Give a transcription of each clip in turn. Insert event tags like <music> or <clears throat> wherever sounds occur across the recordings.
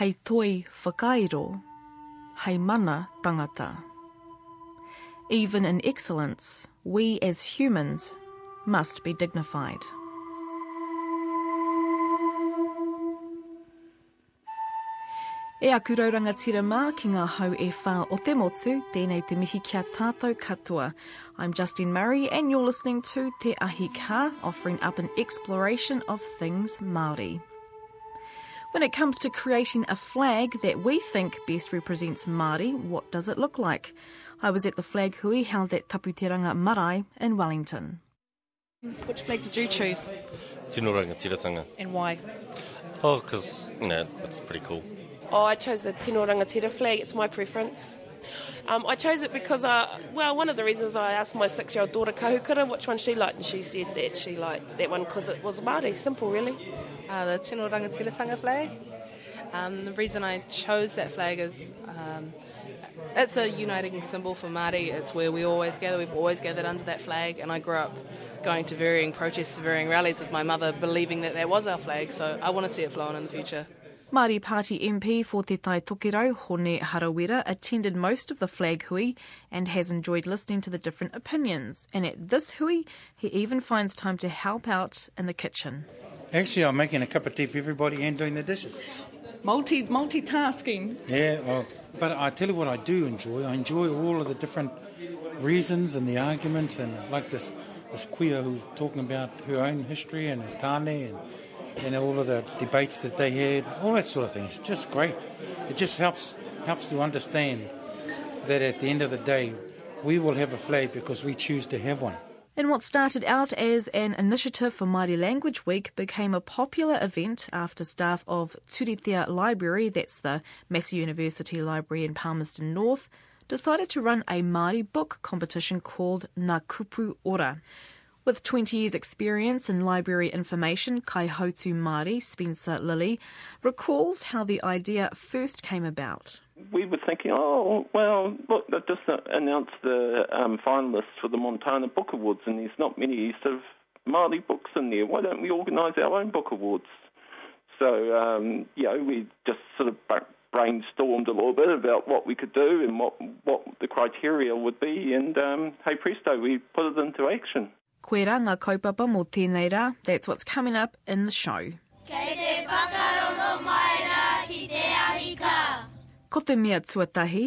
hei toi whakairo, hei mana tangata. Even in excellence, we as humans must be dignified. E a kurauranga tira mā ki ngā hau e whā o te motu, tēnei te mihi kia tātou katoa. I'm Justine Murray and you're listening to Te Ahi Ka, offering up an exploration of things Māori. When it comes to creating a flag that we think best represents Māori, what does it look like? I was at the flag hui held at Taputeranga Marae in Wellington. Which flag did you choose? Tino Rangatiratanga. And why? Oh, because, you know, it's pretty cool. Oh, I chose the Tino Rangatira flag. It's my preference. Um, I chose it because, uh, well, one of the reasons I asked my six-year-old daughter Kahukura which one she liked, and she said that she liked that one because it was Māori. Simple, really. Uh, the Tino Rangatiratanga flag. Um, the reason I chose that flag is um, it's a uniting symbol for Māori. It's where we always gather. We've always gathered under that flag, and I grew up going to varying protests, varying rallies with my mother, believing that that was our flag. So I want to see it flown in the future. Māori Party MP for Te Tai Tokerau, Hone Harawira, attended most of the flag hui and has enjoyed listening to the different opinions. And at this hui, he even finds time to help out in the kitchen. Actually, I'm making a cup of tea for everybody and doing the dishes. Multi multitasking. Yeah, well, but I tell you what I do enjoy. I enjoy all of the different reasons and the arguments, and like this this kuia who's talking about her own history and her tane and and all of the debates that they had, all that sort of thing. It's just great. It just helps helps to understand that at the end of the day, we will have a flag because we choose to have one. And what started out as an initiative for Māori Language Week became a popular event after staff of Turitea Library, that's the Massey University Library in Palmerston North, decided to run a Māori book competition called Ngā Kupu Ora. With 20 years' experience in library information, Kaihotu Māori, Spencer Lilly, recalls how the idea first came about. We were thinking, oh, well, look, they've just announced the um, finalists for the Montana Book Awards, and there's not many sort of Māori books in there. Why don't we organise our own book awards? So, um, you know, we just sort of brainstormed a little bit about what we could do and what, what the criteria would be, and um, hey presto, we put it into action. Koe rā ngā kaupapa mō tēnei rā, that's what's coming up in the show. Kei te whakarongo mai rā ki te ahika. Ko te mea tuatahi.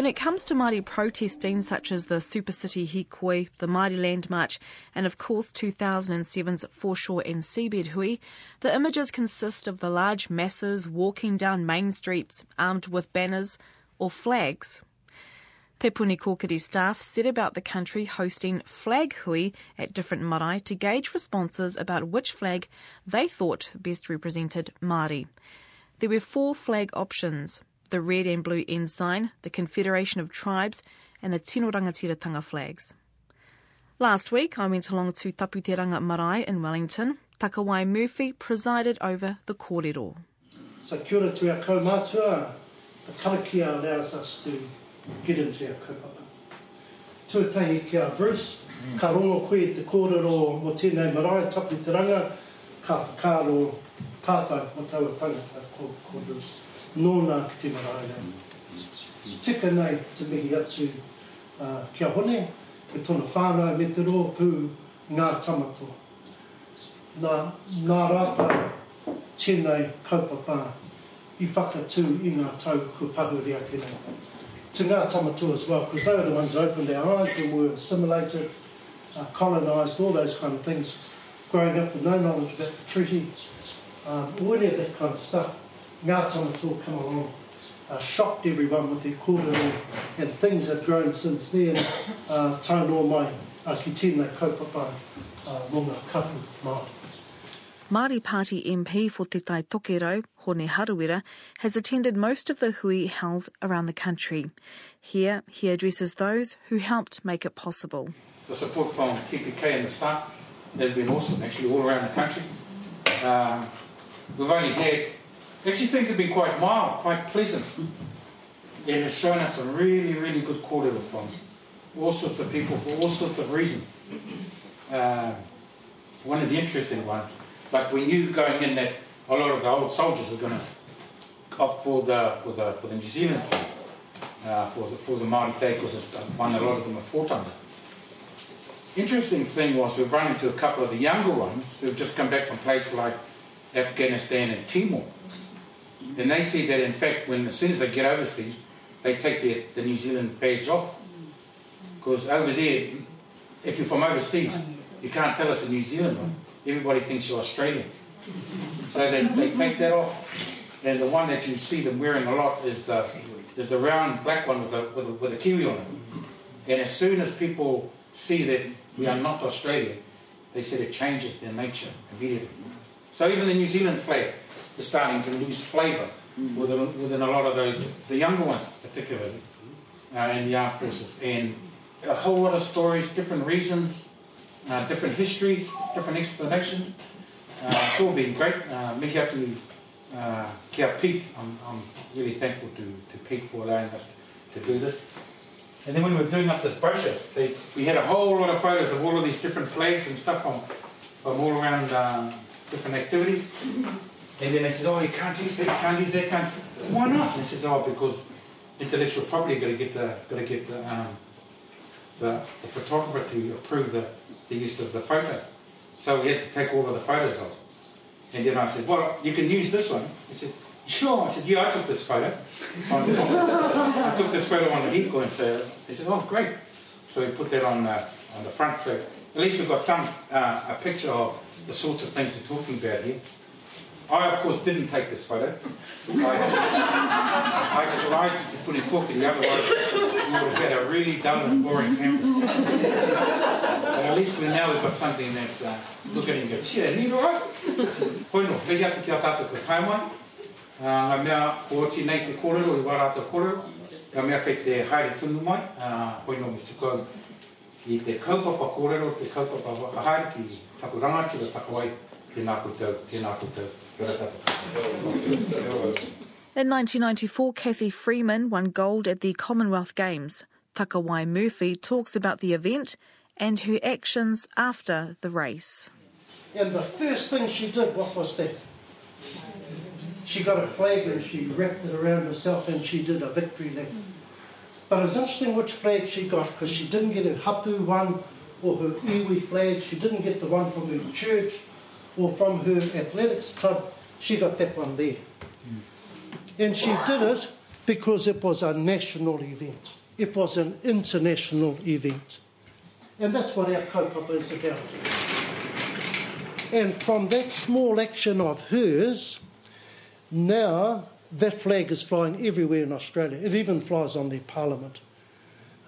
When it comes to Māori protesting, such as the Super City Hikoi, the Māori Land March, and of course 2007's Foreshore and Seabed Hui, the images consist of the large masses walking down main streets armed with banners or flags. Te Puni Kōkiri staff set about the country hosting flag hui at different marae to gauge responses about which flag they thought best represented Māori. There were four flag options the red and blue ensign, the Confederation of Tribes, and the Tino Rangatiratanga flags. Last week, I went along to Taputeranga Marae in Wellington. Takawai Murphy presided over the kōrero. So kia ora to our kaumātua, the karakia allows us to get into our kaupapa. Tuatahi ki a Bruce, mm. ka rongo koe te kōrero mo tēnei marae Taputeranga, ka whakaro tātou mo taua tangata ko, ko Bruce nōna te maraina. Tika nei te mihi atu uh, kia hone, e tōna whānau me te roa pū ngā tamato. Nā, nā rāta tēnei kaupapa i whakatū i ngā tau ku pahuri ake nei. To ngā tamato as well, because they were the ones that opened their eyes when we were assimilated, uh, colonised, all those kind of things, growing up with no knowledge about the treaty, um, all any of that kind of stuff. Ngā Tamatoa come along, uh, shocked everyone with their kōrero, and things have grown since then. Uh, Taunoa mai, uh, ki tēnei kaupapa, uh, mō ngā kapu Māori. Māori Party MP for Te Tai Tokerau, Hone Harawira, has attended most of the hui held around the country. Here, he addresses those who helped make it possible. The support from TPK and the staff has been awesome, actually, all around the country. Um, we've only had Actually, things have been quite mild, quite pleasant. And it's shown us a really, really good quarter from all sorts of people for all sorts of reasons. Uh, one of the interesting ones, like we knew going in that a lot of the old soldiers were going to opt for the for the for the New Zealand uh, for the for the Māori flag because one a lot of them have fought under. Interesting thing was we've run into a couple of the younger ones who've just come back from places like Afghanistan and Timor. And they see that in fact when as soon as they get overseas, they take their, the New Zealand badge off. Because over there, if you're from overseas, you can't tell us a New Zealand one. Everybody thinks you're Australian. So they, they take that off. And the one that you see them wearing a lot is the, is the round black one with a, with, a, with a kiwi on it. And as soon as people see that we are not Australia, they said it changes their nature immediately. So even the New Zealand flag is starting to lose flavour within, within a lot of those, the younger ones particularly, uh, in the armed forces. And a whole lot of stories, different reasons, uh, different histories, different explanations. Uh, it's all been great. Uh, mihi atu uh, kia Pete. I'm, I'm really thankful to, to Pete for allowing us to do this. And then when we were doing up this brochure, they, we had a whole lot of photos of all of these different flags and stuff from, from all around um, different activities. And then they said, oh, you can't use that, you can't use that, can't. Why not? And they said, oh, because intellectual property got to get the got to get the, um, the the photographer to approve the, the use of the photo. So we had to take all of the photos off. And then I said, well, you can use this one. He said, sure. I said, yeah, I took this photo. <laughs> I took this photo on the Hikoi and so he said, oh, great. So we put that on the, on the front. So at least we've got some, uh, a picture of the sorts of things we're talking about here. I, of course, didn't take this photo. I, I just lied to put in Pukiri, otherwise we would have had a really dull and boring camera. but at least we now we've got something that uh, look at it and go, shit, that neat, all right? Hoi no, atu ki a tātou koe taimai. Uh, ngā mea o nei te kōrero, i warata kōrero. Ngā mea kei te haere tunu mai. Uh, hoino mi tukau i te kaupapa kōrero, te kaupapa haere ki taku rangatira takawai, tēnā koutou, tēnā koutou. In 1994, Cathy Freeman won gold at the Commonwealth Games. Takawai Murphy talks about the event and her actions after the race. And the first thing she did, what was that? She got a flag and she wrapped it around herself and she did a victory lap. But it was interesting which flag she got because she didn't get a hapu one or her iwi flag. She didn't get the one from her church or from her athletics club. She got that one there. And she did it because it was a national event. It was an international event. And that's what our kaupapa is about. And from that small action of hers, now that flag is flying everywhere in Australia. It even flies on their parliament.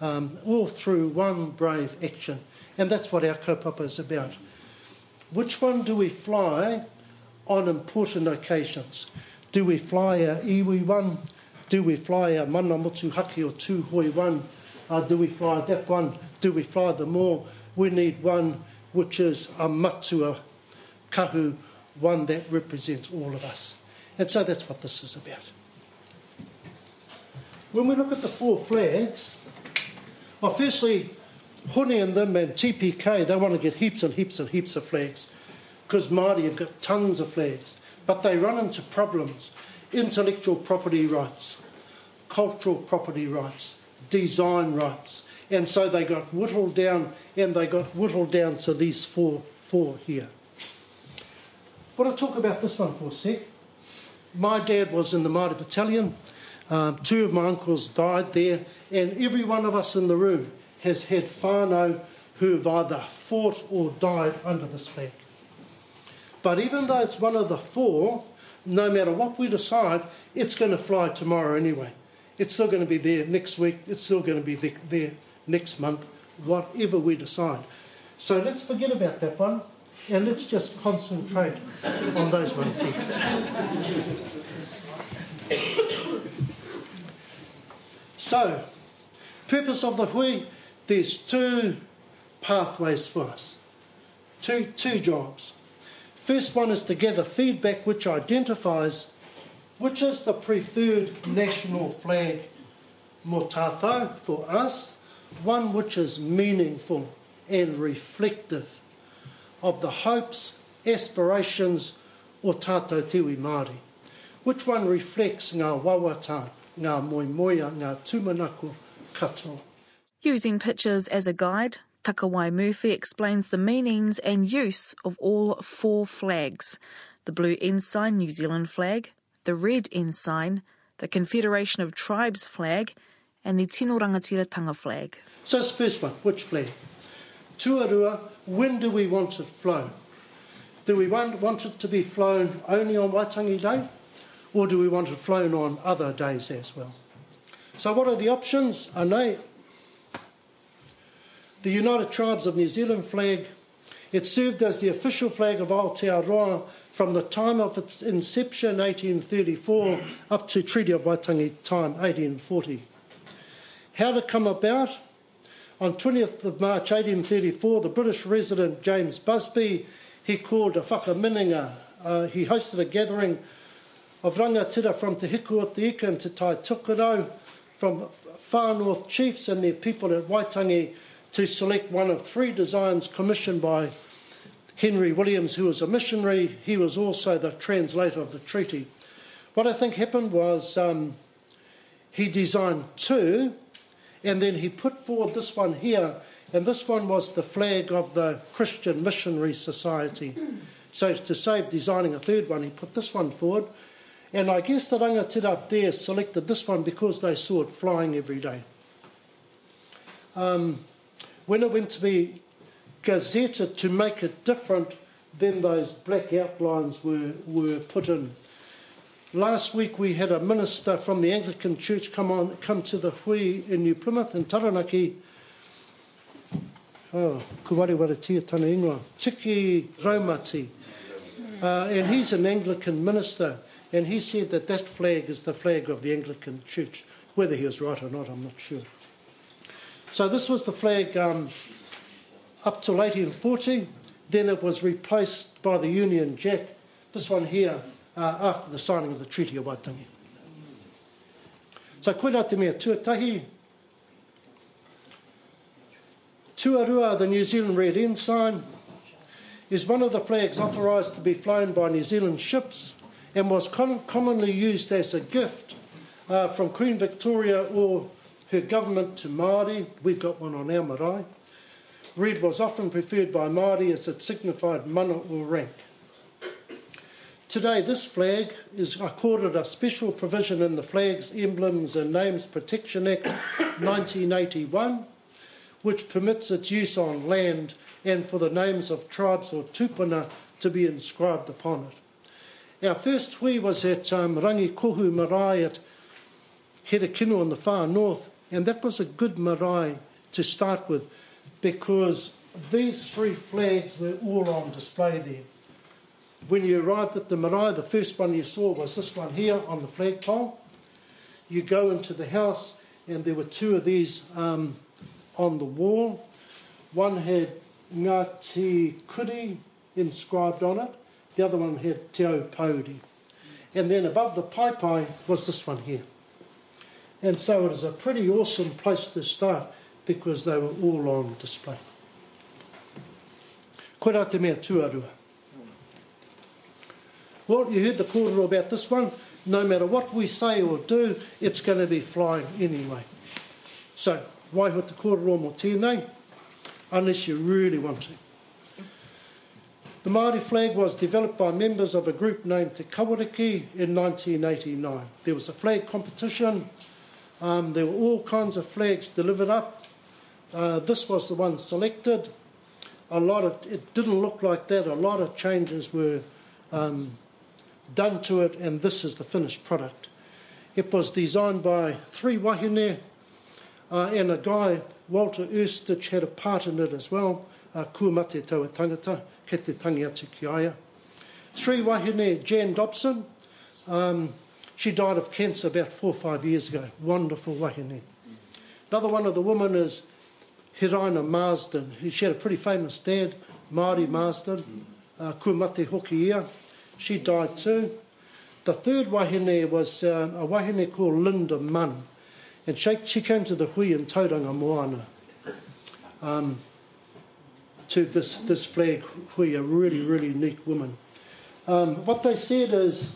Um, all through one brave action. And that's what our kaupapa is about. Which one do we fly on important occasions? Do we fly our iwi one? Do we fly our mana haki or Tūhoe one? Uh, do we fly that one? Do we fly them all? We need one which is a matua kahu, one that represents all of us. And so that's what this is about. When we look at the four flags, well, firstly, Hone and them and TPK, they want to get heaps and heaps and heaps of flags because Māori have got tons of flags. But they run into problems intellectual property rights, cultural property rights, design rights. And so they got whittled down, and they got whittled down to these four, four here. But I'll talk about this one for a sec. My dad was in the Māori Battalion. Um, two of my uncles died there, and every one of us in the room has had whānau who have either fought or died under this flag. But even though it's one of the four, no matter what we decide, it's going to fly tomorrow anyway. It's still going to be there next week, it's still going to be there next month, whatever we decide. So let's forget about that one and let's just concentrate on those ones so, purpose of the hui, there's two pathways for us, two, two jobs. First one is to gather feedback which identifies which is the preferred national flag mo tātou for us, one which is meaningful and reflective of the hopes, aspirations o tātou tiwi Māori. Which one reflects ngā wawata, ngā moimoia, ngā tūmanako katoa. Using pictures as a guide, Takawai Murphy explains the meanings and use of all four flags the blue ensign New Zealand flag, the red ensign, the Confederation of Tribes flag, and the Tino Rangatiratanga flag. So it's the first one, which flag? Tuarua, when do we want it flown? Do we want, it to be flown only on Waitangi Day? Or do we want it flown on other days as well? So what are the options? Anei, the United Tribes of New Zealand flag, it served as the official flag of Aotearoa from the time of its inception, 1834, up to Treaty of Waitangi time, 1840. How to come about? On 20th of March 1834, the British resident James Busby, he called a whakamininga. Uh, he hosted a gathering of rangatira from Te Hiku o Te Ika and Te Tai Tukurau, from far north chiefs and their people at Waitangi to select one of three designs commissioned by Henry Williams, who was a missionary. He was also the translator of the treaty. What I think happened was um, he designed two, and then he put forward this one here, and this one was the flag of the Christian Missionary Society. So to save designing a third one, he put this one forward. And I guess the rangatira up there selected this one because they saw it flying every day. Um, when it went to be gazetted to make it different, then those black outlines were, were put in. Last week we had a minister from the Anglican Church come on come to the hui in New Plymouth in Taranaki. Oh, kuwari wara tia tana ingoa. Tiki Raumati. Uh, and he's an Anglican minister, and he said that that flag is the flag of the Anglican Church. Whether he was right or not, I'm not sure. So this was the flag um, up till 1840. Then it was replaced by the Union Jack, this one here, uh, after the signing of the Treaty of Waitangi. So koe rā te mea tuatahi. Tuarua, the New Zealand Red Ensign, is one of the flags authorised to be flown by New Zealand ships and was commonly used as a gift uh, from Queen Victoria or her government to Māori. We've got one on our marae. Red was often preferred by Māori as it signified mana or rank. Today, this flag is accorded a special provision in the Flags, Emblems and Names Protection Act 1981, which permits its use on land and for the names of tribes or tupuna to be inscribed upon it. Our first hui was at um, Rangikohu Marae at Herekino in the far north, and that was a good marae to start with because these three flags were all on display there. When you arrived at the marae, the first one you saw was this one here on the flagpole. You go into the house, and there were two of these um, on the wall. One had Ngati Kuri inscribed on it, the other one had Te Aupōuri. And then above the paipai was this one here. And so it is a pretty awesome place to start because they were all on display. Koe rā te mea tuarua. Well, you heard the kōrero about this one. No matter what we say or do, it's going to be flying anyway. So, why hot the kōrero mo tēnei? Unless you really want to. The Māori flag was developed by members of a group named Te Kawariki in 1989. There was a flag competition. Um, there were all kinds of flags delivered up. Uh, this was the one selected. A lot of it didn't look like that. A lot of changes were um, done to it, and this is the finished product. It was designed by three wahine, uh, and a guy, Walter Erstich, had a part in it as well. Uh, kua mate taua tangata, ke te tangi ki aia. Three wahine, Jan Dobson, um, she died of cancer about four or five years ago. Wonderful wahine. Another one of the women is Hiraina Marsden. She had a pretty famous dad, Māori Marsden, uh, Kumate hoki ia. She died too. The third wahine was uh, a wahine called Linda Munn. And she, she came to the hui in Tauranga Moana um, to this, this flag, Hui, a really, really neat woman. Um, what they said is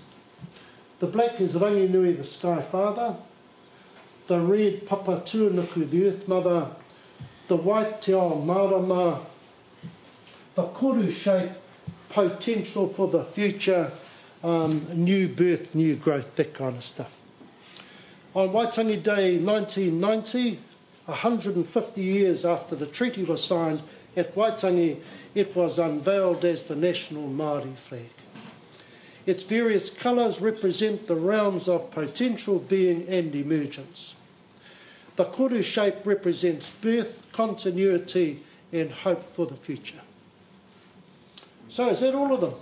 the black is Ranginui, the Sky Father, the red Papa Tuanuku, the Earth Mother, the white Te Ao Marama, the koru shape, potential for the future, um, new birth, new growth, that kind of stuff. On Waitangi Day 1990, 150 years after the treaty was signed, at Waitangi it was unveiled as the national Māori flag. Its various colours represent the realms of potential being and emergence. The koru shape represents birth, continuity, and hope for the future. So, is that all of them?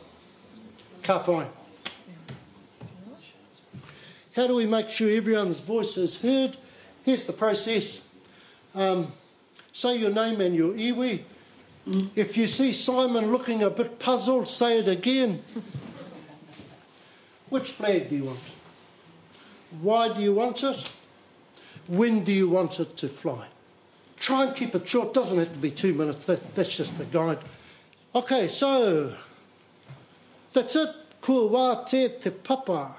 Ka pai. How do we make sure everyone's voice is heard? Here's the process. Um, say your name and your iwi. If you see Simon looking a bit puzzled, say it again. Which flag do you want? Why do you want it? When do you want it to fly? Try and keep it short. Doesn't have to be two minutes. That, that's just a guide. Okay, so that's it. Kua te te papa.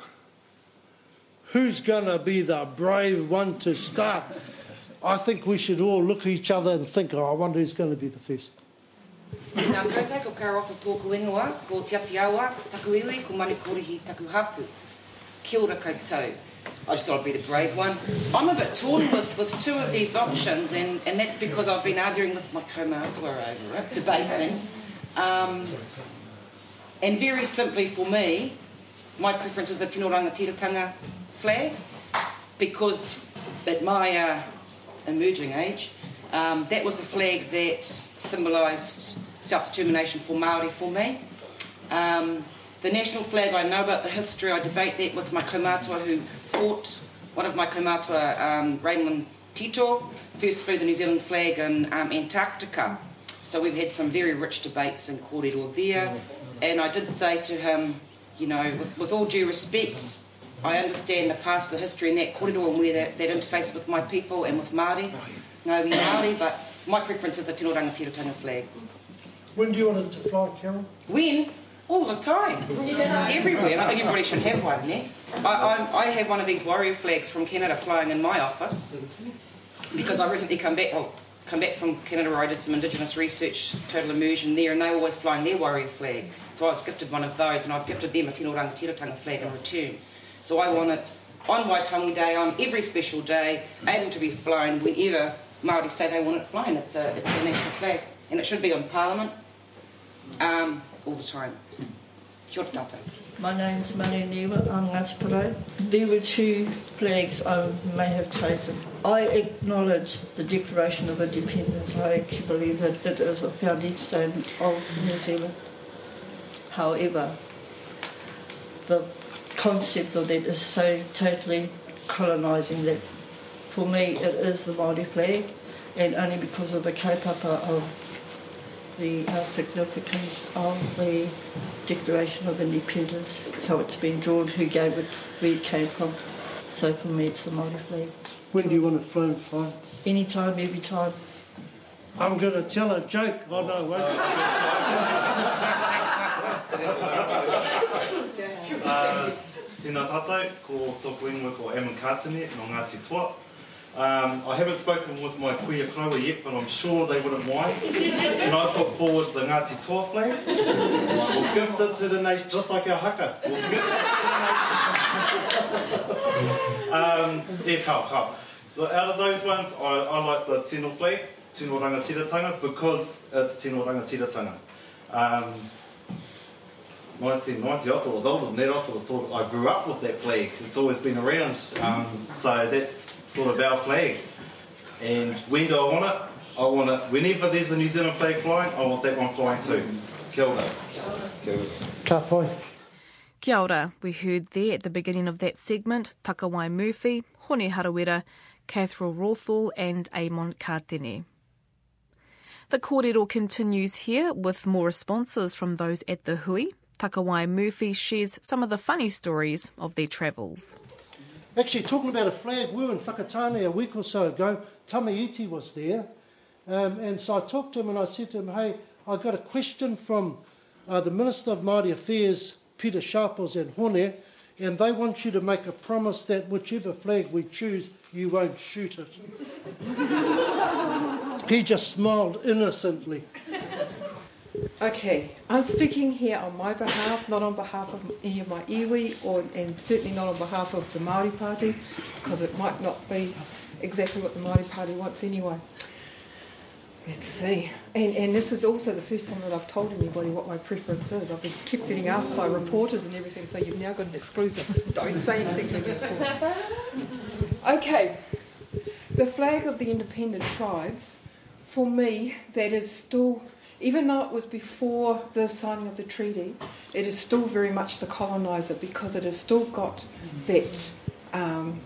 Who's going to be the brave one to start? I think we should all look at each other and think, oh, I wonder who's going to be the first. Nā koutou ko Karofa tōku ingoa, ko Te Ati Awa, taku iwi, ko Manukorihi, taku hapu. Kia ora koutou. I just thought I'd be the brave one. I'm a bit torn with, with two of these options, and, and that's because I've been arguing with my kaumatua over it, debating. Um, and very simply for me, my preference is the Tino Rangatiratanga flag, because at my uh, emerging age, um, that was the flag that symbolised self-determination for Māori for me. Um, the national flag, I know about the history, I debate that with my kaumatua who fought, one of my kaumatua, um, Raymond Tito, first flew the New Zealand flag in um, Antarctica. So we've had some very rich debates in Kōrero there. And I did say to him, you know, with, with all due respect, I understand the past, the history and that kōrero and where that, that interfaces with my people and with Māori, Ngāi Māori, but my preference is the Tino Rangatiratanga flag. When do you want it to fly, Carol? When? All the time. Everywhere. And I think everybody should have one, yeah? I, I, I have one of these warrior flags from Canada flying in my office because I recently come back, well, come back from Canada where I did some Indigenous research, total immersion there, and they were always flying their warrior flag. So I was gifted one of those, and I've gifted them a Tino Rangatiratanga flag in return. So I want it on Waitangi Day, on every special day, able to be flown whenever Māori say they want it flown. It's, a, it's their national flag, and it should be on Parliament um, all the time. Kia ora tātou. My name's Manu Niwa, I'm Ngāti. There were two flags I may have chosen. I acknowledge the Declaration of Independence. I actually believe that it is a founding stone of New Zealand. However, the concept of that is so totally colonising that for me it is the Māori flag and only because of the kaupapa of the uh, significance of the Declaration of Independence, how it's been drawn, who gave it, where it came from. So for me, it's the Māori flag. When do you want it flown, fly? Anytime, every time. I'm going to tell a joke. Oh, no, won't <laughs> Uh, tēnā tātou, ko tōku ingoa ko Emma Kātene no Ngāti Toa. Um, I haven't spoken with my kuia kaua yet, but I'm sure they wouldn't mind. Can I put forward the Ngāti Toa flag? We'll gift it to the nation, just like our haka. We'll gift it to the nation. um, yeah, kao, kao. So out of those ones, I, I like the tino flag, tino rangatiratanga, because it's tino rangatiratanga. Um, 1990, I thought I was older than that. I sort of thought I grew up with that flag. It's always been around. Um, so that's sort of our flag. And when do I want it? I want it whenever there's a New Zealand flag flying, I want that one flying too. Kia ora. Kia ora. Ka pai. Kia ora. We heard there at the beginning of that segment Takawai Murphy, Hone Harawira, Catherine Rawthall and Amon Kātene. The kōrero continues here with more responses from those at the hui. Takawai Murphy shares some of the funny stories of their travels. Actually, talking about a flag, we were in Whakatane a week or so ago. Tame Iti was there, Um, and so I talked to him and I said to him, hey, I got a question from uh, the Minister of Māori Affairs, Pita Sharples and Hone, and they want you to make a promise that whichever flag we choose, you won't shoot it. <laughs> he just smiled innocently. Okay, I'm speaking here on my behalf, not on behalf of any of my iwi, or, and certainly not on behalf of the Māori Party, because it might not be exactly what the Māori Party wants anyway. Let's see. And, and this is also the first time that I've told anybody what my preference is. I've been kept getting asked by reporters and everything, so you've now got an exclusive. Don't say anything to me. Okay. The flag of the independent tribes, for me, that is still, even though it was before the signing of the treaty, it is still very much the coloniser because it has still got that um,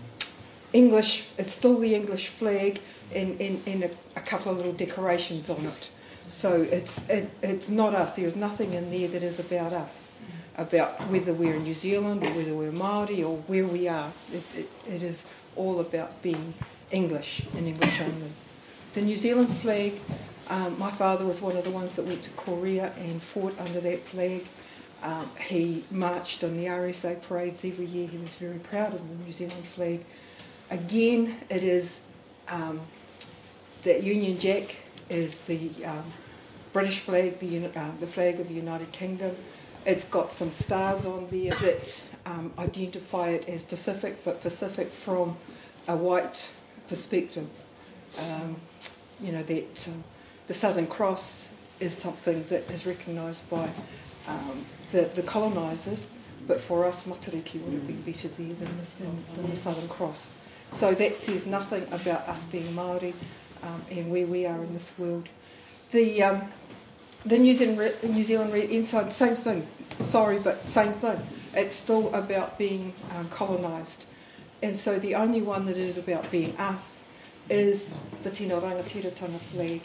English, it's still the English flag and, a, a couple of little decorations on it. So it's, it, it's not us. There is nothing in there that is about us, about whether we're in New Zealand or whether we're Māori or where we are. It, it, it is all about being English and English only. The New Zealand flag, um, my father was one of the ones that went to Korea and fought under that flag. Um, he marched on the RSA parades every year. He was very proud of the New Zealand flag. Again, it is um, that Union Jack is the um, British flag, the, uh, the flag of the United Kingdom. It's got some stars on there that um, identify it as Pacific, but Pacific from a white perspective. Um, you know, that um, the Southern Cross is something that is recognised by um, the, the colonisers, but for us, Matariki would have been better there than the, than, than the Southern Cross. So that says nothing about us being Māori um, and where we are in this world. The, um, the New Zealand, New Zealand same thing. Sorry, but same thing. It's still about being um, colonised. And so the only one that is about being us is the Tino Rangatiratanga flag.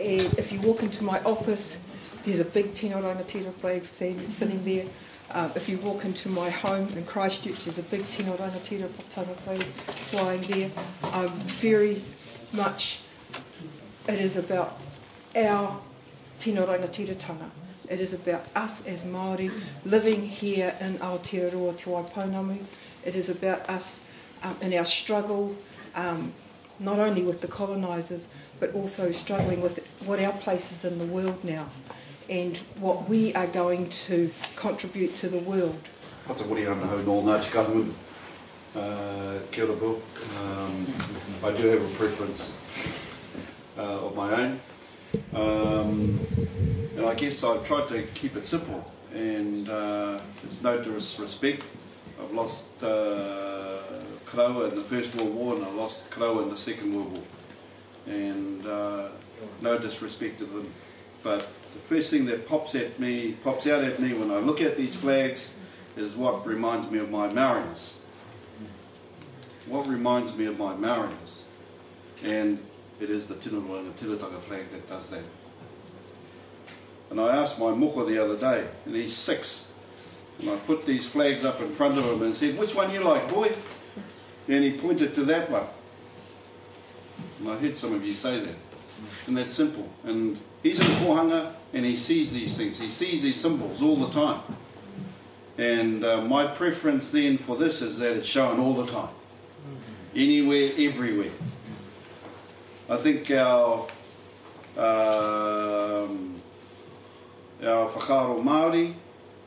And if you walk into my office, there's a big Tino Rangatira flag sitting there. Um, if you walk into my home in Christchurch, there's a big Tino Rangatira Tanga flag flying there. Um, very much it is about our Tino Rangatiratanga. It is about us as Māori living here in Aotearoa Te Waipounamu. It is about us um, in our struggle, um, not only with the colonisers, but also struggling with what our place is in the world now and what we are going to contribute to the world. Uh, kia ora, Bill. Um, I do have a preference uh, of my own. Um, and I guess I've tried to keep it simple. And uh, it's no disrespect. I've lost Karawa in the First World War and I lost Karawa in the Second World War. And uh, no disrespect to them. But the first thing that pops at me, pops out at me when I look at these flags is what reminds me of my Maoriness. What reminds me of my Maoriness. And it is the Tinurua and the Tiratanga flag that does that. And I asked my moko the other day, and he's six, and I put these flags up in front of him and said, which one you like, boy? And he pointed to that one. And I heard some of you say that. And that's simple. And he's in Kohanga and he sees these things. He sees these symbols all the time. And uh, my preference then for this is that it's shown all the time. Anywhere, everywhere. I think our um, our Māori,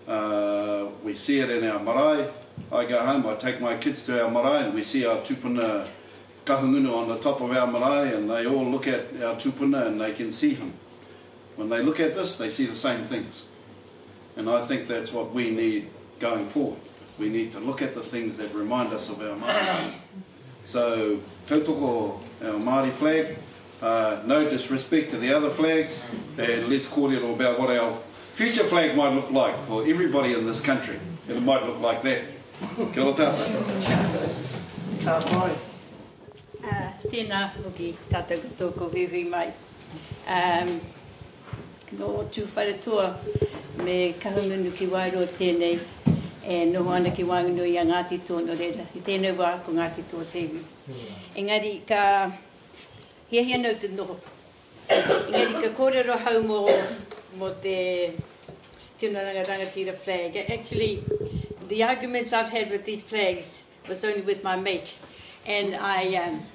uh, we see it in our marae. I go home, I take my kids to our marae and we see our tupuna kahungunu on the top of our marae and they all look at our tupuna and they can see him. When they look at this, they see the same things. And I think that's what we need going forward. We need to look at the things that remind us of our Māori. <coughs> So, tautoko, our Māori flag, uh, no disrespect to the other flags, and let's call it about what our future flag might look like for everybody in this country. And it might look like that. Kia ora tātou. Pai. Uh, tēnā hoki tātou katoako whiwhi mai. Um, no tū whare toa me kahungunu ki wairo tēnei e noho ana ki wangunu i a Ngāti Tō no reira. I tēnei wā ko Ngāti Tō tewi. Engari, ka hia hia nau te noho Engari, ka kōrero hau mo, mo te tino rangatira flag. Actually, the arguments I've had with these flags was only with my mate. And I, um,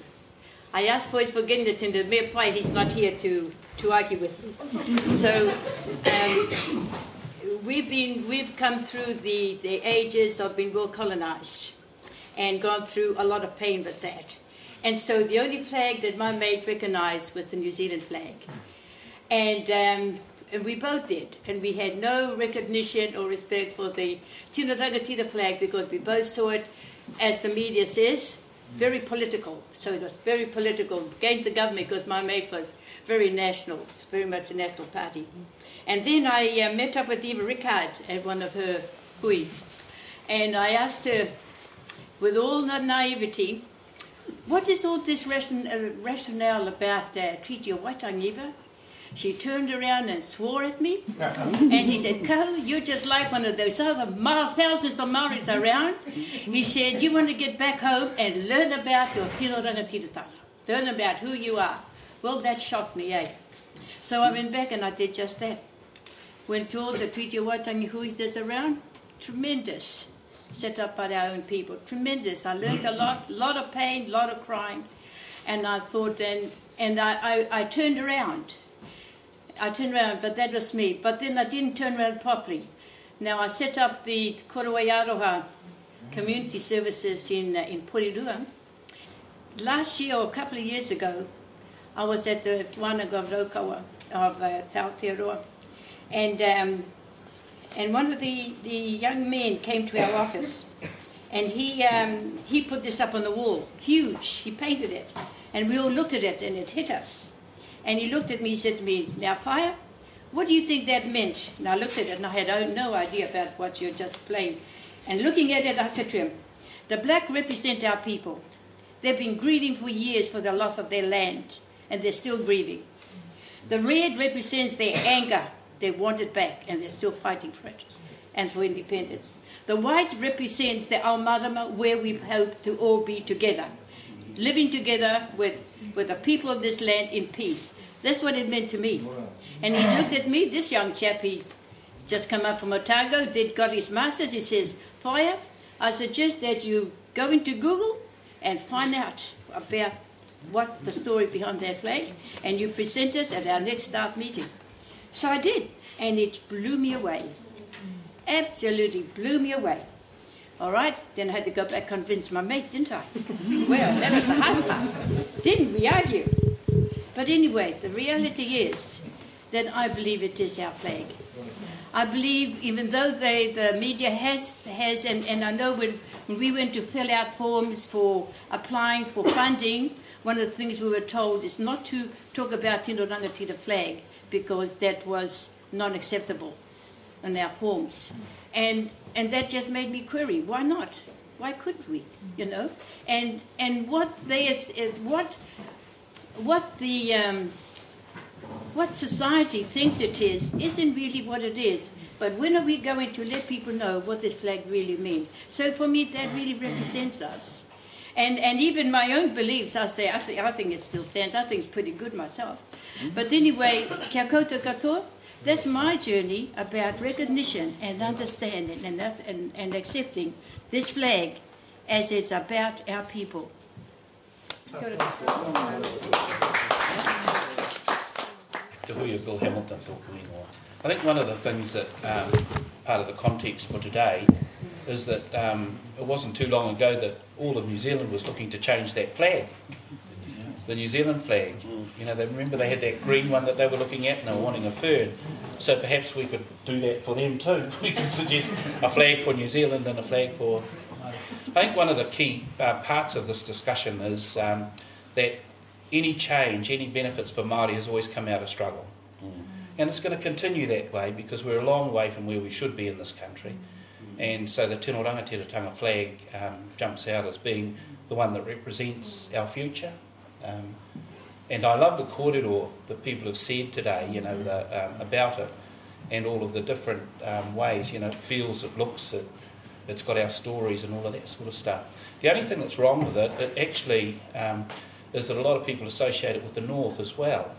I asked for his forgiveness and the mere pai he's not here to, to argue with me. So um, we've, been, we've come through the, the ages of being well colonized and gone through a lot of pain with that. And so the only flag that my mate recognized was the New Zealand flag. And, um, and we both did. And we had no recognition or respect for the Tino Rangatira flag because we both saw it, as the media says, very political. So it was very political against the government because my mate was very national, very much a national party. And then I uh, met up with Eva Rickard at one of her hui. And I asked her, with all the naivety, what is all this ration, uh, rationale about uh, Treaty of Waitangiva? She turned around and swore at me. and she said, Ko, you're just like one of those other thousands of Maoris around. He said, you want to get back home and learn about your tino rangatiratanga. Learn about who you are. Well, that shocked me, eh? So I went back and I did just that. Went to all the Treaty of Waitangi Huis that's around. Tremendous. Set up by our own people. Tremendous. I learned a lot, lot of pain, lot of crying. And I thought, and, and I, I, I turned around. I turned around, but that was me. But then I didn't turn around properly. Now I set up the Korowai Aroha community services in, uh, in Porirua. Last year, or a couple of years ago, I was at the Wānanga Raukawa of uh, Aotearoa. And, um, and one of the, the young men came to our office. And he, um, he put this up on the wall, huge. He painted it. And we all looked at it, and it hit us. And he looked at me, he said to me, Now, Fire, what do you think that meant? And I looked at it, and I had no idea about what you're just playing. And looking at it, I said to him, The black represent our people. They've been grieving for years for the loss of their land, and they're still grieving. The red represents their anger. They want it back, and they're still fighting for it and for independence. The white represents the Almarama, where we hope to all be together, living together with, with the people of this land in peace. That's what it meant to me. And he looked at me, this young chap, he just come up from Otago, did got his masters. He says, Fire, I suggest that you go into Google and find out about what the story behind that flag, and you present us at our next staff meeting. So I did, and it blew me away. Absolutely blew me away. All right, then I had to go back convince my mate, didn't I? <laughs> well, that was the hard part. Didn't we argue? But anyway, the reality is that I believe it is our flag. I believe, even though they, the media has, has and, and I know when, when we went to fill out forms for applying for funding, one of the things we were told is not to talk about Tino Rangatira flag because that was non acceptable in our forms. And, and that just made me query why not? Why couldn't we? You know? And, and what, they is, is what, what the. Um, what society thinks it is isn't really what it is. But when are we going to let people know what this flag really means? So for me, that really represents us. And, and even my own beliefs, I say, I, th- I think it still stands. I think it's pretty good myself. But anyway, kia katoa, that's my journey about recognition and understanding and, and, and accepting this flag as it's about our people. Te hui o Bill Hamilton tōku ingoa. I think one of the things that um, part of the context for today is that um, it wasn't too long ago that all of New Zealand was looking to change that flag, the New Zealand flag. You know, they remember they had that green one that they were looking at and they were wanting a fern. So perhaps we could do that for them too. <laughs> We could suggest a flag for New Zealand and a flag for. I think one of the key uh, parts of this discussion is um, that any change, any benefits for Māori has always come out of struggle. Mm. And it's going to continue that way because we're a long way from where we should be in this country. Mm. And so the Tino Rangatiratanga flag um, jumps out as being the one that represents our future. Um, and I love the corridor that people have said today, you know, the, um, about it and all of the different um, ways, you know, it feels, it looks, it, it's got our stories and all of that sort of stuff. The only thing that's wrong with it, it actually um, is that a lot of people associate it with the north as well.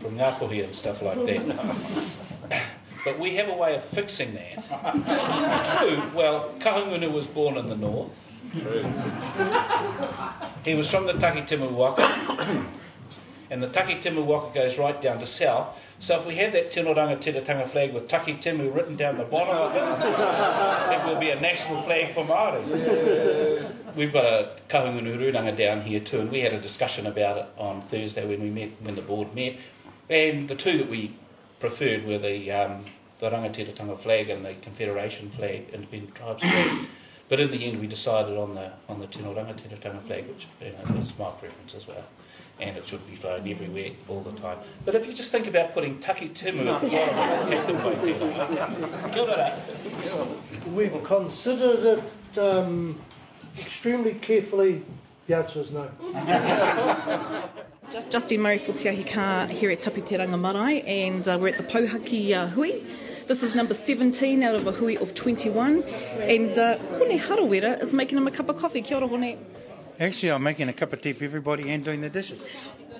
from Ngāpuhi and stuff like that. <laughs> but we have a way of fixing that. True, well, Kahungunu was born in the north. He was from the Takitimu Waka, <coughs> and the Takitimu Waka goes right down to south. So if we have that Tino Rangatiratanga flag with Takitimu written down the bottom of <laughs> it, it will be a national flag for Māori. We've got a Kahungunu Rūnanga down here too, and we had a discussion about it on Thursday when we met, when the board met. And the two that we preferred were the, um, the Rangatiratanga flag and the Confederation flag, Independent Tribes flag. But in the end, we decided on the on the Tino Rangatiratanga flag, which you know, is my preference as well. And it should be flown everywhere all the time. But if you just think about putting Taki Timu <laughs> at the bottom of the We've considered it um, extremely carefully. The answer is no. <laughs> Justine Murray for Te Ka here at Taputeranga Marae, and uh, we're at the Pauhaki uh, Hui. This is number 17 out of a hui of 21. And uh, Hone Harawira is making him a cup of coffee. Kia ora, Hone. Actually, I'm making a cup of tea for everybody and doing the dishes.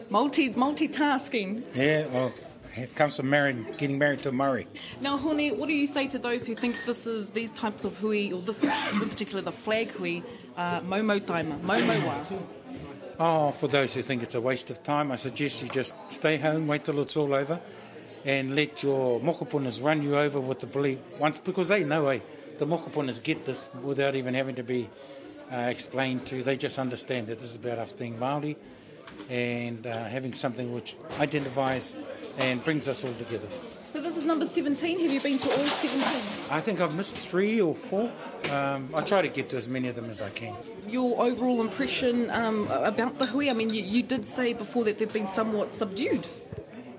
Multi, multitasking. Yeah, well, it comes from married, getting married to Murray. Now, Hone, what do you say to those who think this is these types of hui, or this in particular the flag hui, uh, momo taima, momo wa? Oh, for those who think it's a waste of time, I suggest you just stay home, wait till it's all over, and let your mokopunas run you over with the belief once, because they know, eh, the mokopunas get this without even having to be uh, explained to. They just understand that this is about us being Māori and uh, having something which identifies and brings us all together. So this is number 17. Have you been to all 17? I think I've missed three or four. Um, I try to get to as many of them as I can. Your overall impression um, about the hui? I mean, you, you did say before that they've been somewhat subdued.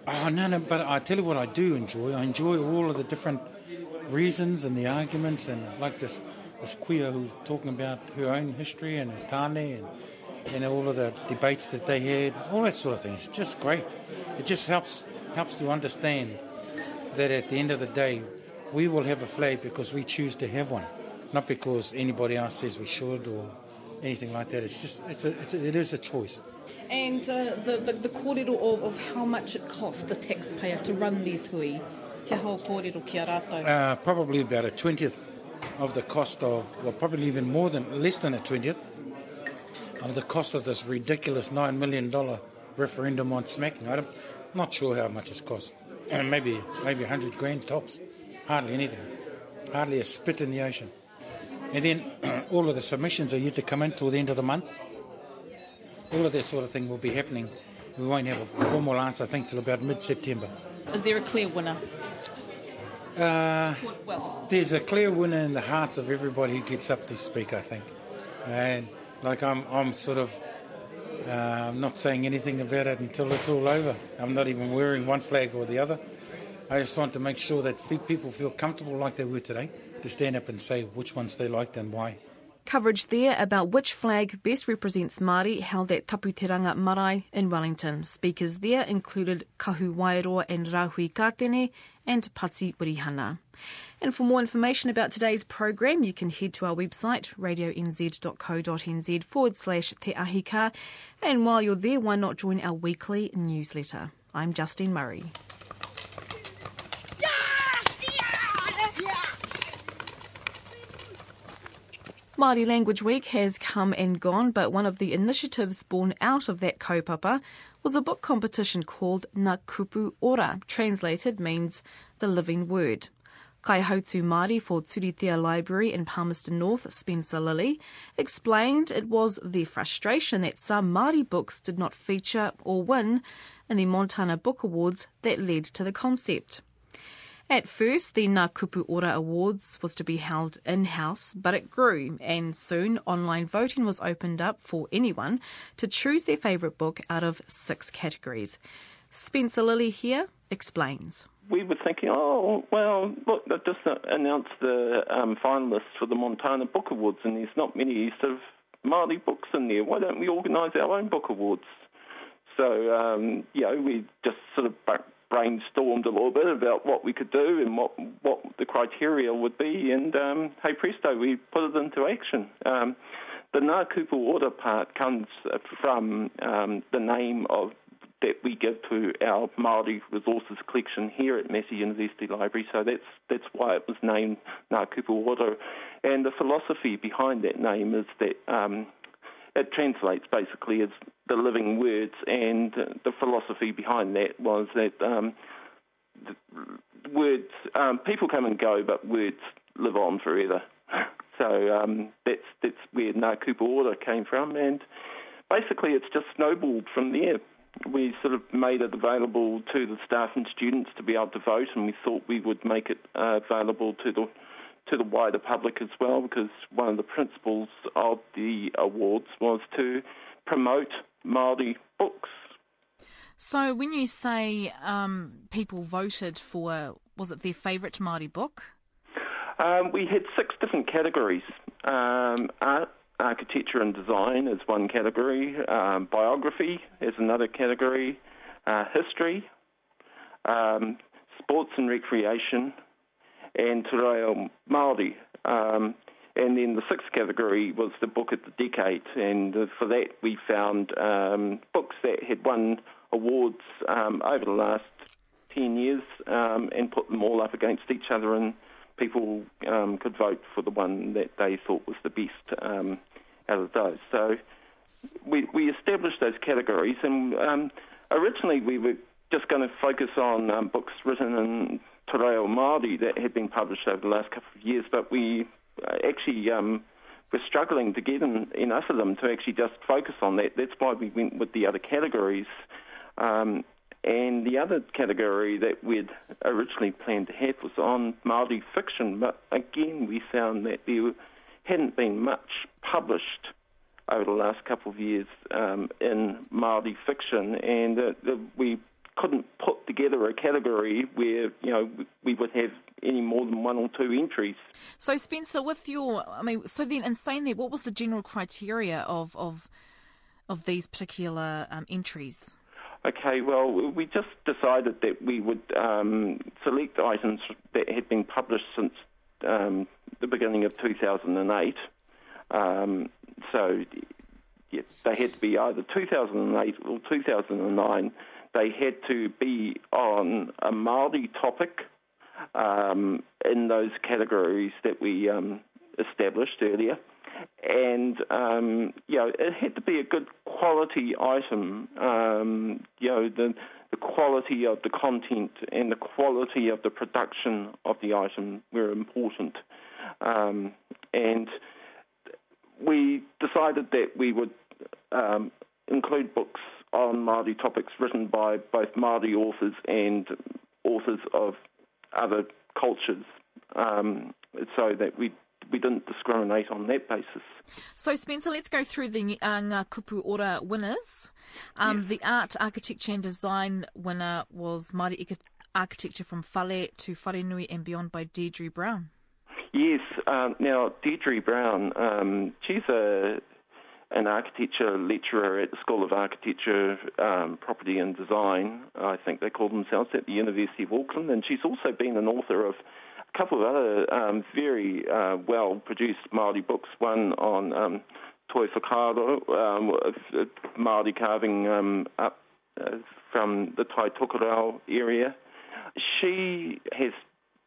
Oh, no, no, but I tell you what I do enjoy. I enjoy all of the different reasons and the arguments, and like this, this kuia who's talking about her own history and her tane and, and all of the debates that they had, all that sort of thing. It's just great. It just helps helps to understand that at the end of the day, we will have a flag because we choose to have one, not because anybody else says we should or anything like that. It's just it's a, it's a it is a choice. And uh, the, the, the of, of how much it costs the taxpayer to run these hui, kia hao kōrero kia rātou? Uh, probably about a twentieth of the cost of, well, probably even more than less than a twentieth of the cost of this ridiculous nine million dollar referendum on smacking. I'm not sure how much it's cost. Uh, maybe maybe a hundred grand tops. Hardly anything. Hardly a spit in the ocean. And then <clears throat> all of the submissions are yet to come in till the end of the month. All of that sort of thing will be happening. We won't have a formal answer, I think, till about mid-September. Is there a clear winner? Uh, Well, there's a clear winner in the hearts of everybody who gets up to speak, I think. And like I'm, I'm sort of uh, not saying anything about it until it's all over. I'm not even wearing one flag or the other. I just want to make sure that people feel comfortable like they were today to stand up and say which ones they liked and why. Coverage there about which flag best represents Māori held at Taputeranga Marae in Wellington. Speakers there included Kahu Wairoa and Rahui Kātene and Pati Wirihana. And for more information about today's program, you can head to our website, radionz.co.nz forward slash Te Ahi Kaa. And while you're there, why not join our weekly newsletter? I'm Justine Murray. Māori Language Week has come and gone, but one of the initiatives born out of that kaupapa was a book competition called Ngā Kupu Ora, translated means the living word. Kai Hautu Māori for Turitea Library in Palmerston North, Spencer Lilly, explained it was their frustration that some Māori books did not feature or win in the Montana Book Awards that led to the concept. At first, the Ngā Kupu Ora Awards was to be held in-house, but it grew, and soon online voting was opened up for anyone to choose their favourite book out of six categories. Spencer Lilly here explains. we were thinking, oh, well, look, they've just announced the um, finalists for the Montana Book Awards, and there's not many sort of Māori books in there. Why don't we organise our own book awards? So, um, you know, we just sort of brainstormed a little bit about what we could do and what what the criteria would be, and um, hey presto, we put it into action. Um, the Ngā Ora part comes from um, the name of that we give to our Māori resources collection here at Massey University Library. So that's that's why it was named Ngā Ora. And the philosophy behind that name is that um, it translates basically as the living words, and the philosophy behind that was that um, words, um, people come and go, but words live on forever. <laughs> So um, that's that's where Ngā Kupu Ora came from, and basically it's just snowballed from there. We sort of made it available to the staff and students to be able to vote, and we thought we would make it uh, available to the to the wider public as well, because one of the principles of the awards was to promote Maori books. So, when you say um, people voted for, was it their favourite Maori book? Um, we had six different categories. Um, art, architecture and design is one category. Um, biography is another category. Uh, history, um, sports and recreation, and Te Reo Māori. Um, and then the sixth category was the book of the decade, and uh, for that we found um, books that had won awards um, over the last 10 years um, and put them all up against each other, and people um, could vote for the one that they thought was the best um, out of those. So we, we established those categories, and originally we were just going to focus on books written in Te Reo Māori that had been published over the last couple of years, but we uh, actually um, were struggling to get enough of them to actually just focus on that. That's why we went with the other categories. Um, and the other category that we'd originally planned to have was on Māori fiction, but again we found that there hadn't been much published over the last couple of years um, in Māori fiction, and uh, we couldn't put together a category where you know we would have any more than one or two entries. So Spencer, with your, I mean, so then in saying that, what was the general criteria of of of these particular um, entries? Okay, well, we just decided that we would um, select items that had been published since um, the beginning of 2008. Um, so yeah, they had to be either 2008 or 2009 they had to be on a Maori topic um, in those categories that we um, established earlier. And um, you know, it had to be a good quality item. Um, you know, the the quality of the content and the quality of the production of the item were important. Um, and we decided that we would um, include books on Māori topics written by both Māori authors and authors of other cultures, um, so that we we didn't discriminate on that basis. So, Spencer, let's go through the uh, Ngā Kupu Ora winners. Um, yes. The art, architecture and design winner was Māori Architecture from Whare to Wharenui and Beyond by Deirdre Brown. Yes, um, now Deirdre Brown, um, she's a an architecture lecturer at the School of Architecture, um, Property and Design, I think they call themselves, at the University of Auckland. And she's also been an author of a couple of other um, very uh, well produced Māori books, one on um, toi whakaaro, um, Māori carving um, up uh, from the Tai Tokerau area. She has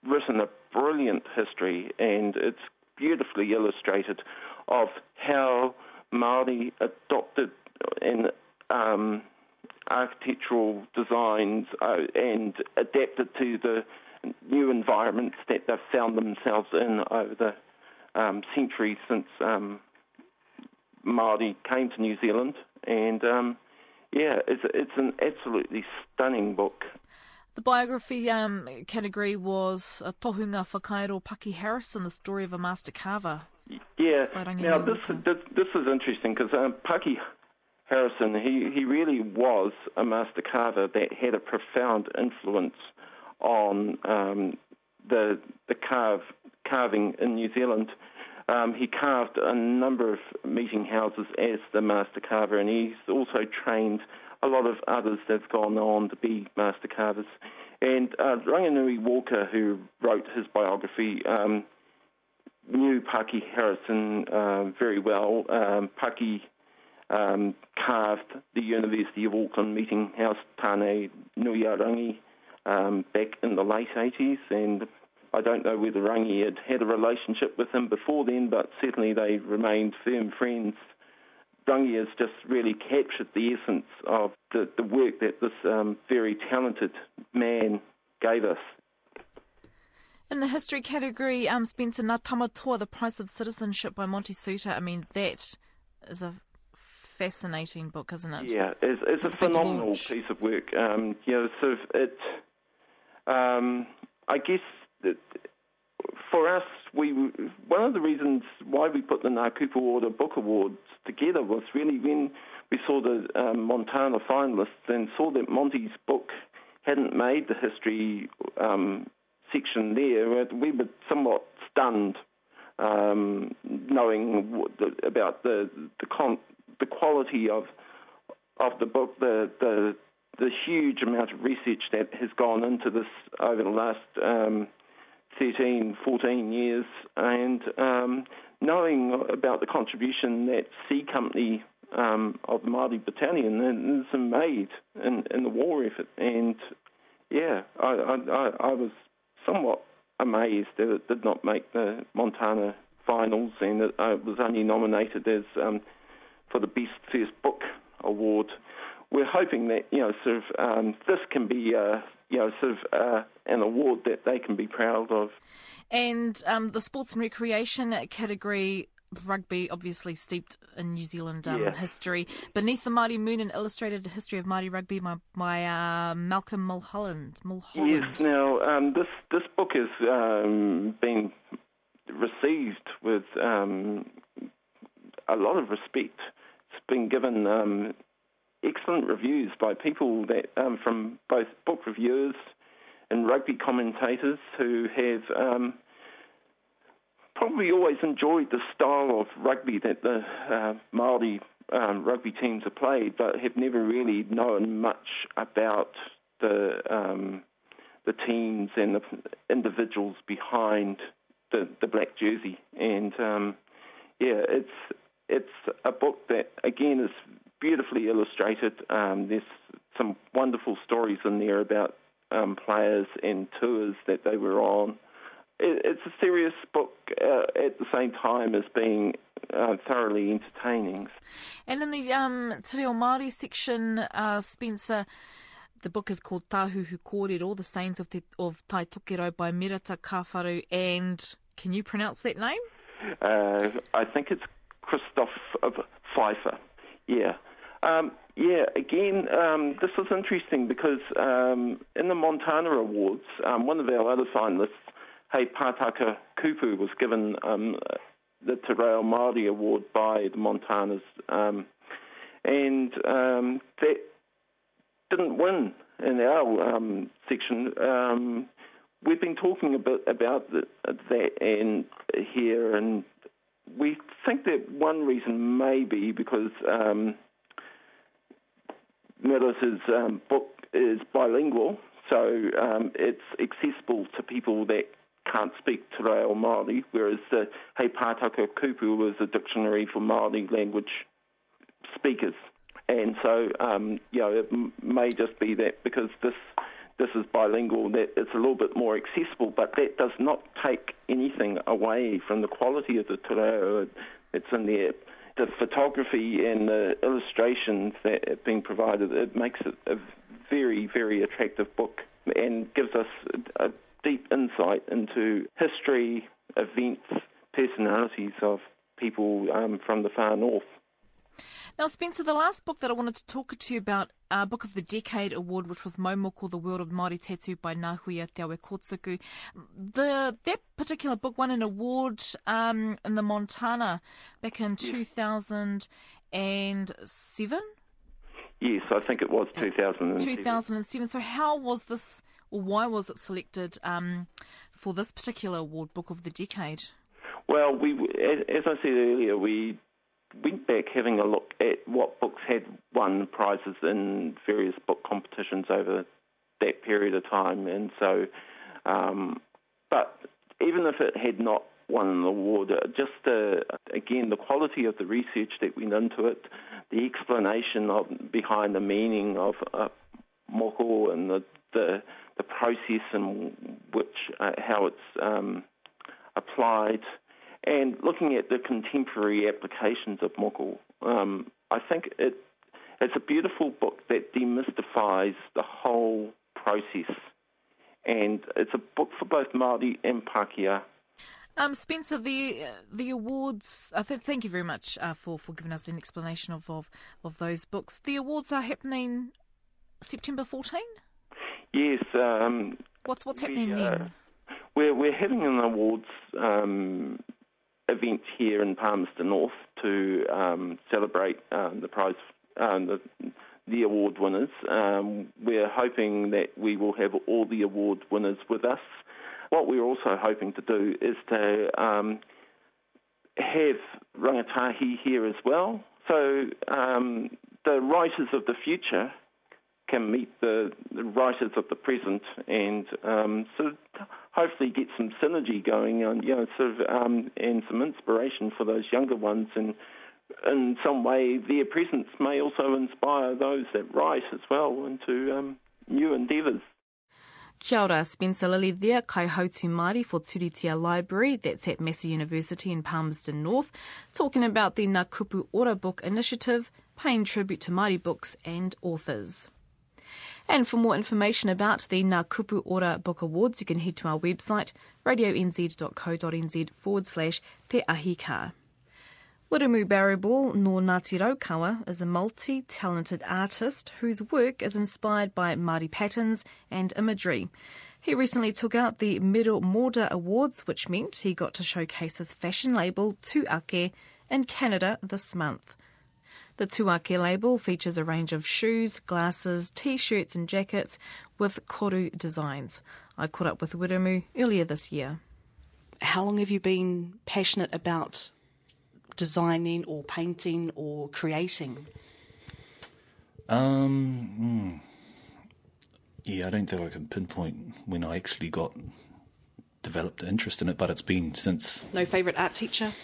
written a brilliant history and it's beautifully illustrated of how Maori adopted in um, architectural designs uh, and adapted to the new environments that they've found themselves in over the um, centuries since um, Maori came to New Zealand. And um, yeah, it's, it's an absolutely stunning book. The biography um, category was uh, Tohunga Whakairo Paki Harrison, the story of a master carver. Yeah. Now this, this, this is interesting because um, Paki Harrison he he really was a master carver that had a profound influence on um, the the carve carving in New Zealand. Um, he carved a number of meeting houses as the master carver, and he's also trained a lot of others that've gone on to be master carvers. And uh, Ranginui Walker, who wrote his biography, um, knew Paki Harrison uh, very well. Um, Paki um, carved the University of Auckland Meeting House Tāne Nuiarangi um, back in the late 80s, and I don't know whether Rangi had had a relationship with him before then, but certainly they remained firm friends. Rangi has just really captured the essence of the, the work that this um, very talented man gave us. In the history category, um, Spencer, Ngā Tamatoa, The Price of Citizenship by Monty Soutar. I mean, that is a fascinating book, isn't it? Yeah, it's, it's a phenomenal launch. piece of work. Um, you know, sort of it. Um, I guess that for us, we one of the reasons why we put the Ngā Kupu Ora Book Awards together was really when we saw the um, Montana finalists and saw that Monty's book hadn't made the history um, section there. We were somewhat stunned um, knowing the, about the the, con- the quality of of the book, the the the huge amount of research that has gone into this over the last um, 13, 14 years, and um, knowing about the contribution that C Company um, of the Māori Battalion has made in, in the war effort. And yeah, I, I, I was somewhat amazed that it did not make the Montana finals, and it uh, was only nominated as um, for the best first book award. We're hoping that you know, sort of, um, this can be, uh, you know, sort of uh, an award that they can be proud of. And um, the sports and recreation category rugby, obviously steeped in New Zealand um, yeah. history. Beneath the Māori Moon, an illustrated history of Māori rugby by, by uh, Malcolm Mulholland. Mulholland. Yes, now um, this this book has um, been received with um, a lot of respect. It's been given um, excellent reviews by people that um, from both book reviewers and rugby commentators who have um, probably always enjoyed the style of rugby that the uh, Maori um, rugby teams have played, but have never really known much about the um, the teams and the individuals behind the, the black jersey. And um, yeah, it's it's a book that again is beautifully illustrated. Um, there's some wonderful stories in there about um, players and tours that they were on. It, it's a serious book uh, at the same time as being uh, thoroughly entertaining. And in the um, Te Reo Māori section, uh, Spencer, the book is called Tāhuhu Kōrero, The Sayings of, te, of Tai Tokerau by Merata Kawharu And can you pronounce that name? Uh, I think it's Christoph Pfeiffer. Yeah. Um, yeah, again, um, this was interesting because um, in the Montana Awards, um, one of our other finalists, He Pātaka Kupu, was given um, the Te Reo Māori Award by the Montanas, um, and that didn't win in our section. we've been talking a bit about the, that and here, and we think that one reason may be because um, um, book is bilingual, so um, it's accessible to people that can't speak Te Reo Māori, whereas the He Pātaka Kupu was a dictionary for Māori language speakers. And so, um, you know, it may just be that because this this is bilingual, that it's a little bit more accessible, but that does not take anything away from the quality of the Te Reo that's in there the photography and the illustrations that have been provided, it makes it a very, very attractive book and gives us a deep insight into history, events, personalities of people um, from the far north. Now, Spencer, the last book that I wanted to talk to you about, uh, Book of the Decade Award, which was Maumoko, The World of Māori Tattoo by Ngāhuia Te Awekotuku. The, that particular book won an award um, in the Montana back in 2007. Yes, I think it was 2007. 2007. So, how was this, why was it selected um, for this particular award, Book of the Decade? Well, we, as I said earlier, we went back having a look at what books had won prizes in various book competitions over that period of time, and so, um, but even if it had not won an award, just uh, again the quality of the research that went into it, the explanation of behind the meaning of uh, moko and the, the the process and which uh, how it's um, applied, and looking at the contemporary applications of moko. Um, I think it it's a beautiful book that demystifies the whole process, and it's a book for both Maori and Pākehā. Um, Spencer, the the awards. Uh, th- thank you very much uh, for for giving us an explanation of, of of those books. The awards are happening September 14. Yes. Um, what's what's happening we, uh, then? We're we're having an awards um, event here in Palmerston North to um, celebrate um, the prize, um, the the award winners. Um, we're hoping that we will have all the award winners with us. What we're also hoping to do is to um, have rangatahi here as well. So um, the writers of the future can meet the, the writers of the present and um, sort of hopefully get some synergy going on, you know, sort of, um, and some inspiration for those younger ones. And in some way, their presence may also inspire those that write as well into um, new endeavours. Kia ora, Spencer Lilly there, kai hautu Māori for Turitea Library, that's at Massey University in Palmerston North, talking about the Ngā Kupu Ora Book Initiative, paying tribute to Māori books and authors. And for more information about the Ngā Kupu Ora Book Awards, you can head to our website, radionz.co.nz forward slash Te Ahi Kaa. Wiremu Barriball nor Ngāti Raukawa is a multi-talented artist whose work is inspired by Māori patterns and imagery. He recently took out the Miromoda Awards, which meant he got to showcase his fashion label Tuake in Canada this month. The Tuake label features a range of shoes, glasses, t-shirts and jackets with koru designs. I caught up with Wiremu earlier this year. How long have you been passionate about designing or painting or creating? Um, mm, yeah, I don't think I can pinpoint when I actually got developed interest in it, but it's been since. No favourite art teacher?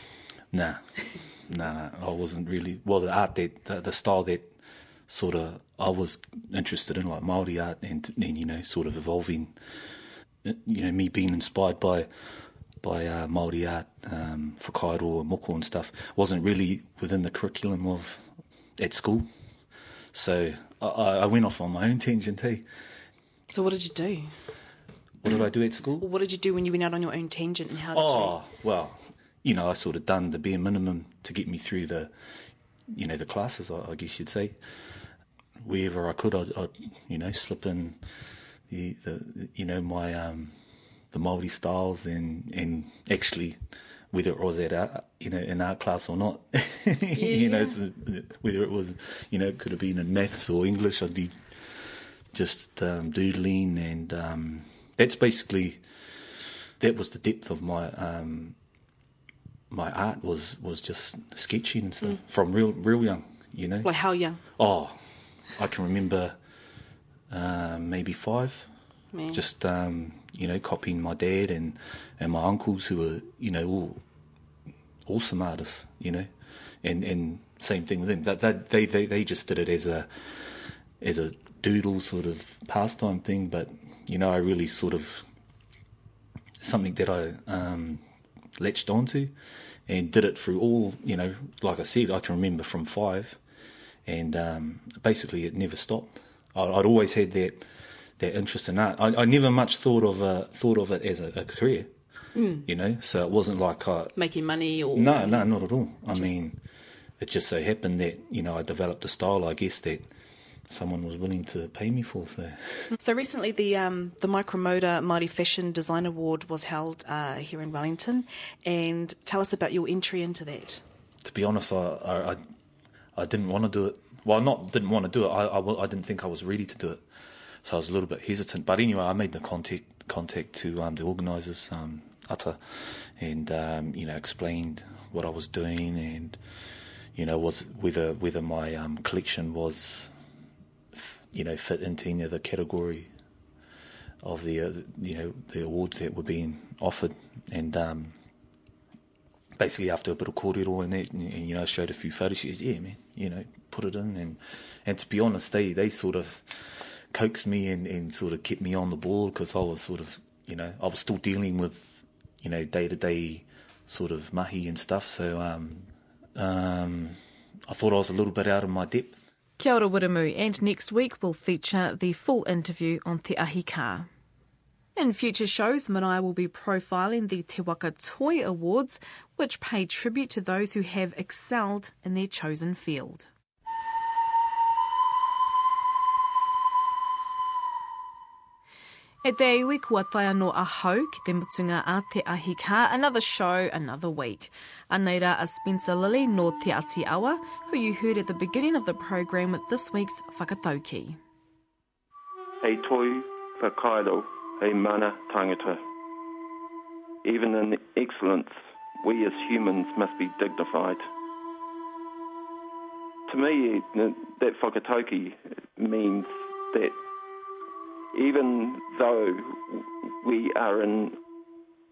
Nah. <laughs> nah, I wasn't really. Well, the art that the, the style that sort of I was interested in, like Maori art, and and you know, sort of evolving. You know, me being inspired by by uh, Maori art um, whakairo and Moko and stuff wasn't really within the curriculum of at school. So I, I went off on my own tangent. Hey. So what did you do? What did I do at school? Well, what did you do when you went out on your own tangent, and how did oh, you? well, you know, I sort of done the bare minimum to get me through the, you know, the classes. I, I guess you'd say. Wherever I could, I'd, I'd you know, slip in the, the you know, my um, the Maori styles and and actually whether it was at art, you know in art class or not, <laughs> yeah, you know, so whether it was you know it could have been in maths or English, I'd be just um, doodling and um, that's basically that was the depth of my um, my art was was just sketching and stuff mm. from real real young, you know. Like how young? Oh, I can remember uh, maybe five. Man. Just um, you know, copying my dad and and my uncles who were you know all awesome artists, you know, and and same thing with them. That, that they they they just did it as a as a doodle sort of pastime thing, but you know, I really sort of something that I um, latched onto and did it through all, you know, like I said, I can remember from five, and um, basically it never stopped. I, would always had that that interest in art. I, I never much thought of uh, thought of it as a, a career, mm. you know. So it wasn't like I, making money or no, no, not at all. I mean, it just so happened that you know I developed a style, I guess that someone was willing to pay me for. So, so recently the um, the Miromoda Māori Fashion Design Award was held uh, here in Wellington, and tell us about your entry into that. To be honest, I I, I didn't want to do it. Well, not didn't want to do it. I, I, I didn't think I was ready to do it, so I was a little bit hesitant. But anyway, I made the contact contact to um, the organisers, um, Ata, and um, you know explained what I was doing and you know was whether whether my um, collection was you know, fit into any of the category of the, uh, you know, the awards that were being offered. And, um, basically after a bit of kōrero and that, and, and, you know, showed a few photos, she goes, yeah, man, you know, put it in. And, and to be honest, they, they sort of coaxed me and, and sort of kept me on the board because I was sort of, you know, I was still dealing with, you know, day to day sort of mahi and stuff. So um, um, I thought I was a little bit out of my depth. Kia ora Wiremu, and next week we'll feature the full interview on Te Ahi Kaa. In future shows, Manaia will be profiling the Te Waka Toi Awards, which pay tribute to those who have excelled in their chosen field. E te iwi kua tai anō a hau ki te mutunga a te ahi ka, another show, another week. Aneira a Spencer Lilly no Te Ati Awa, who you heard at the beginning of the program with this week's Whakatauki. Hei toi whakairo, hei mana tangata. Even in excellence, we as humans must be dignified. To me, that whakatauki means that even though we are in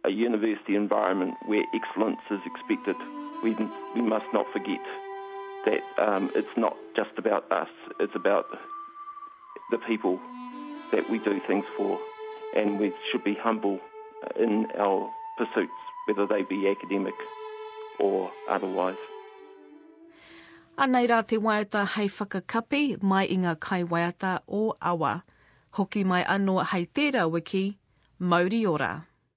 a university environment where excellence is expected, we, we must not forget that um, it's not just about us, it's about the people that we do things for, and we should be humble in our pursuits, whether they be academic or otherwise. Anei rā te waiata hei whakakapi mai i ngā kaiwaiata o awa. Hoki mai anō hei tērā wiki, Mauri ora.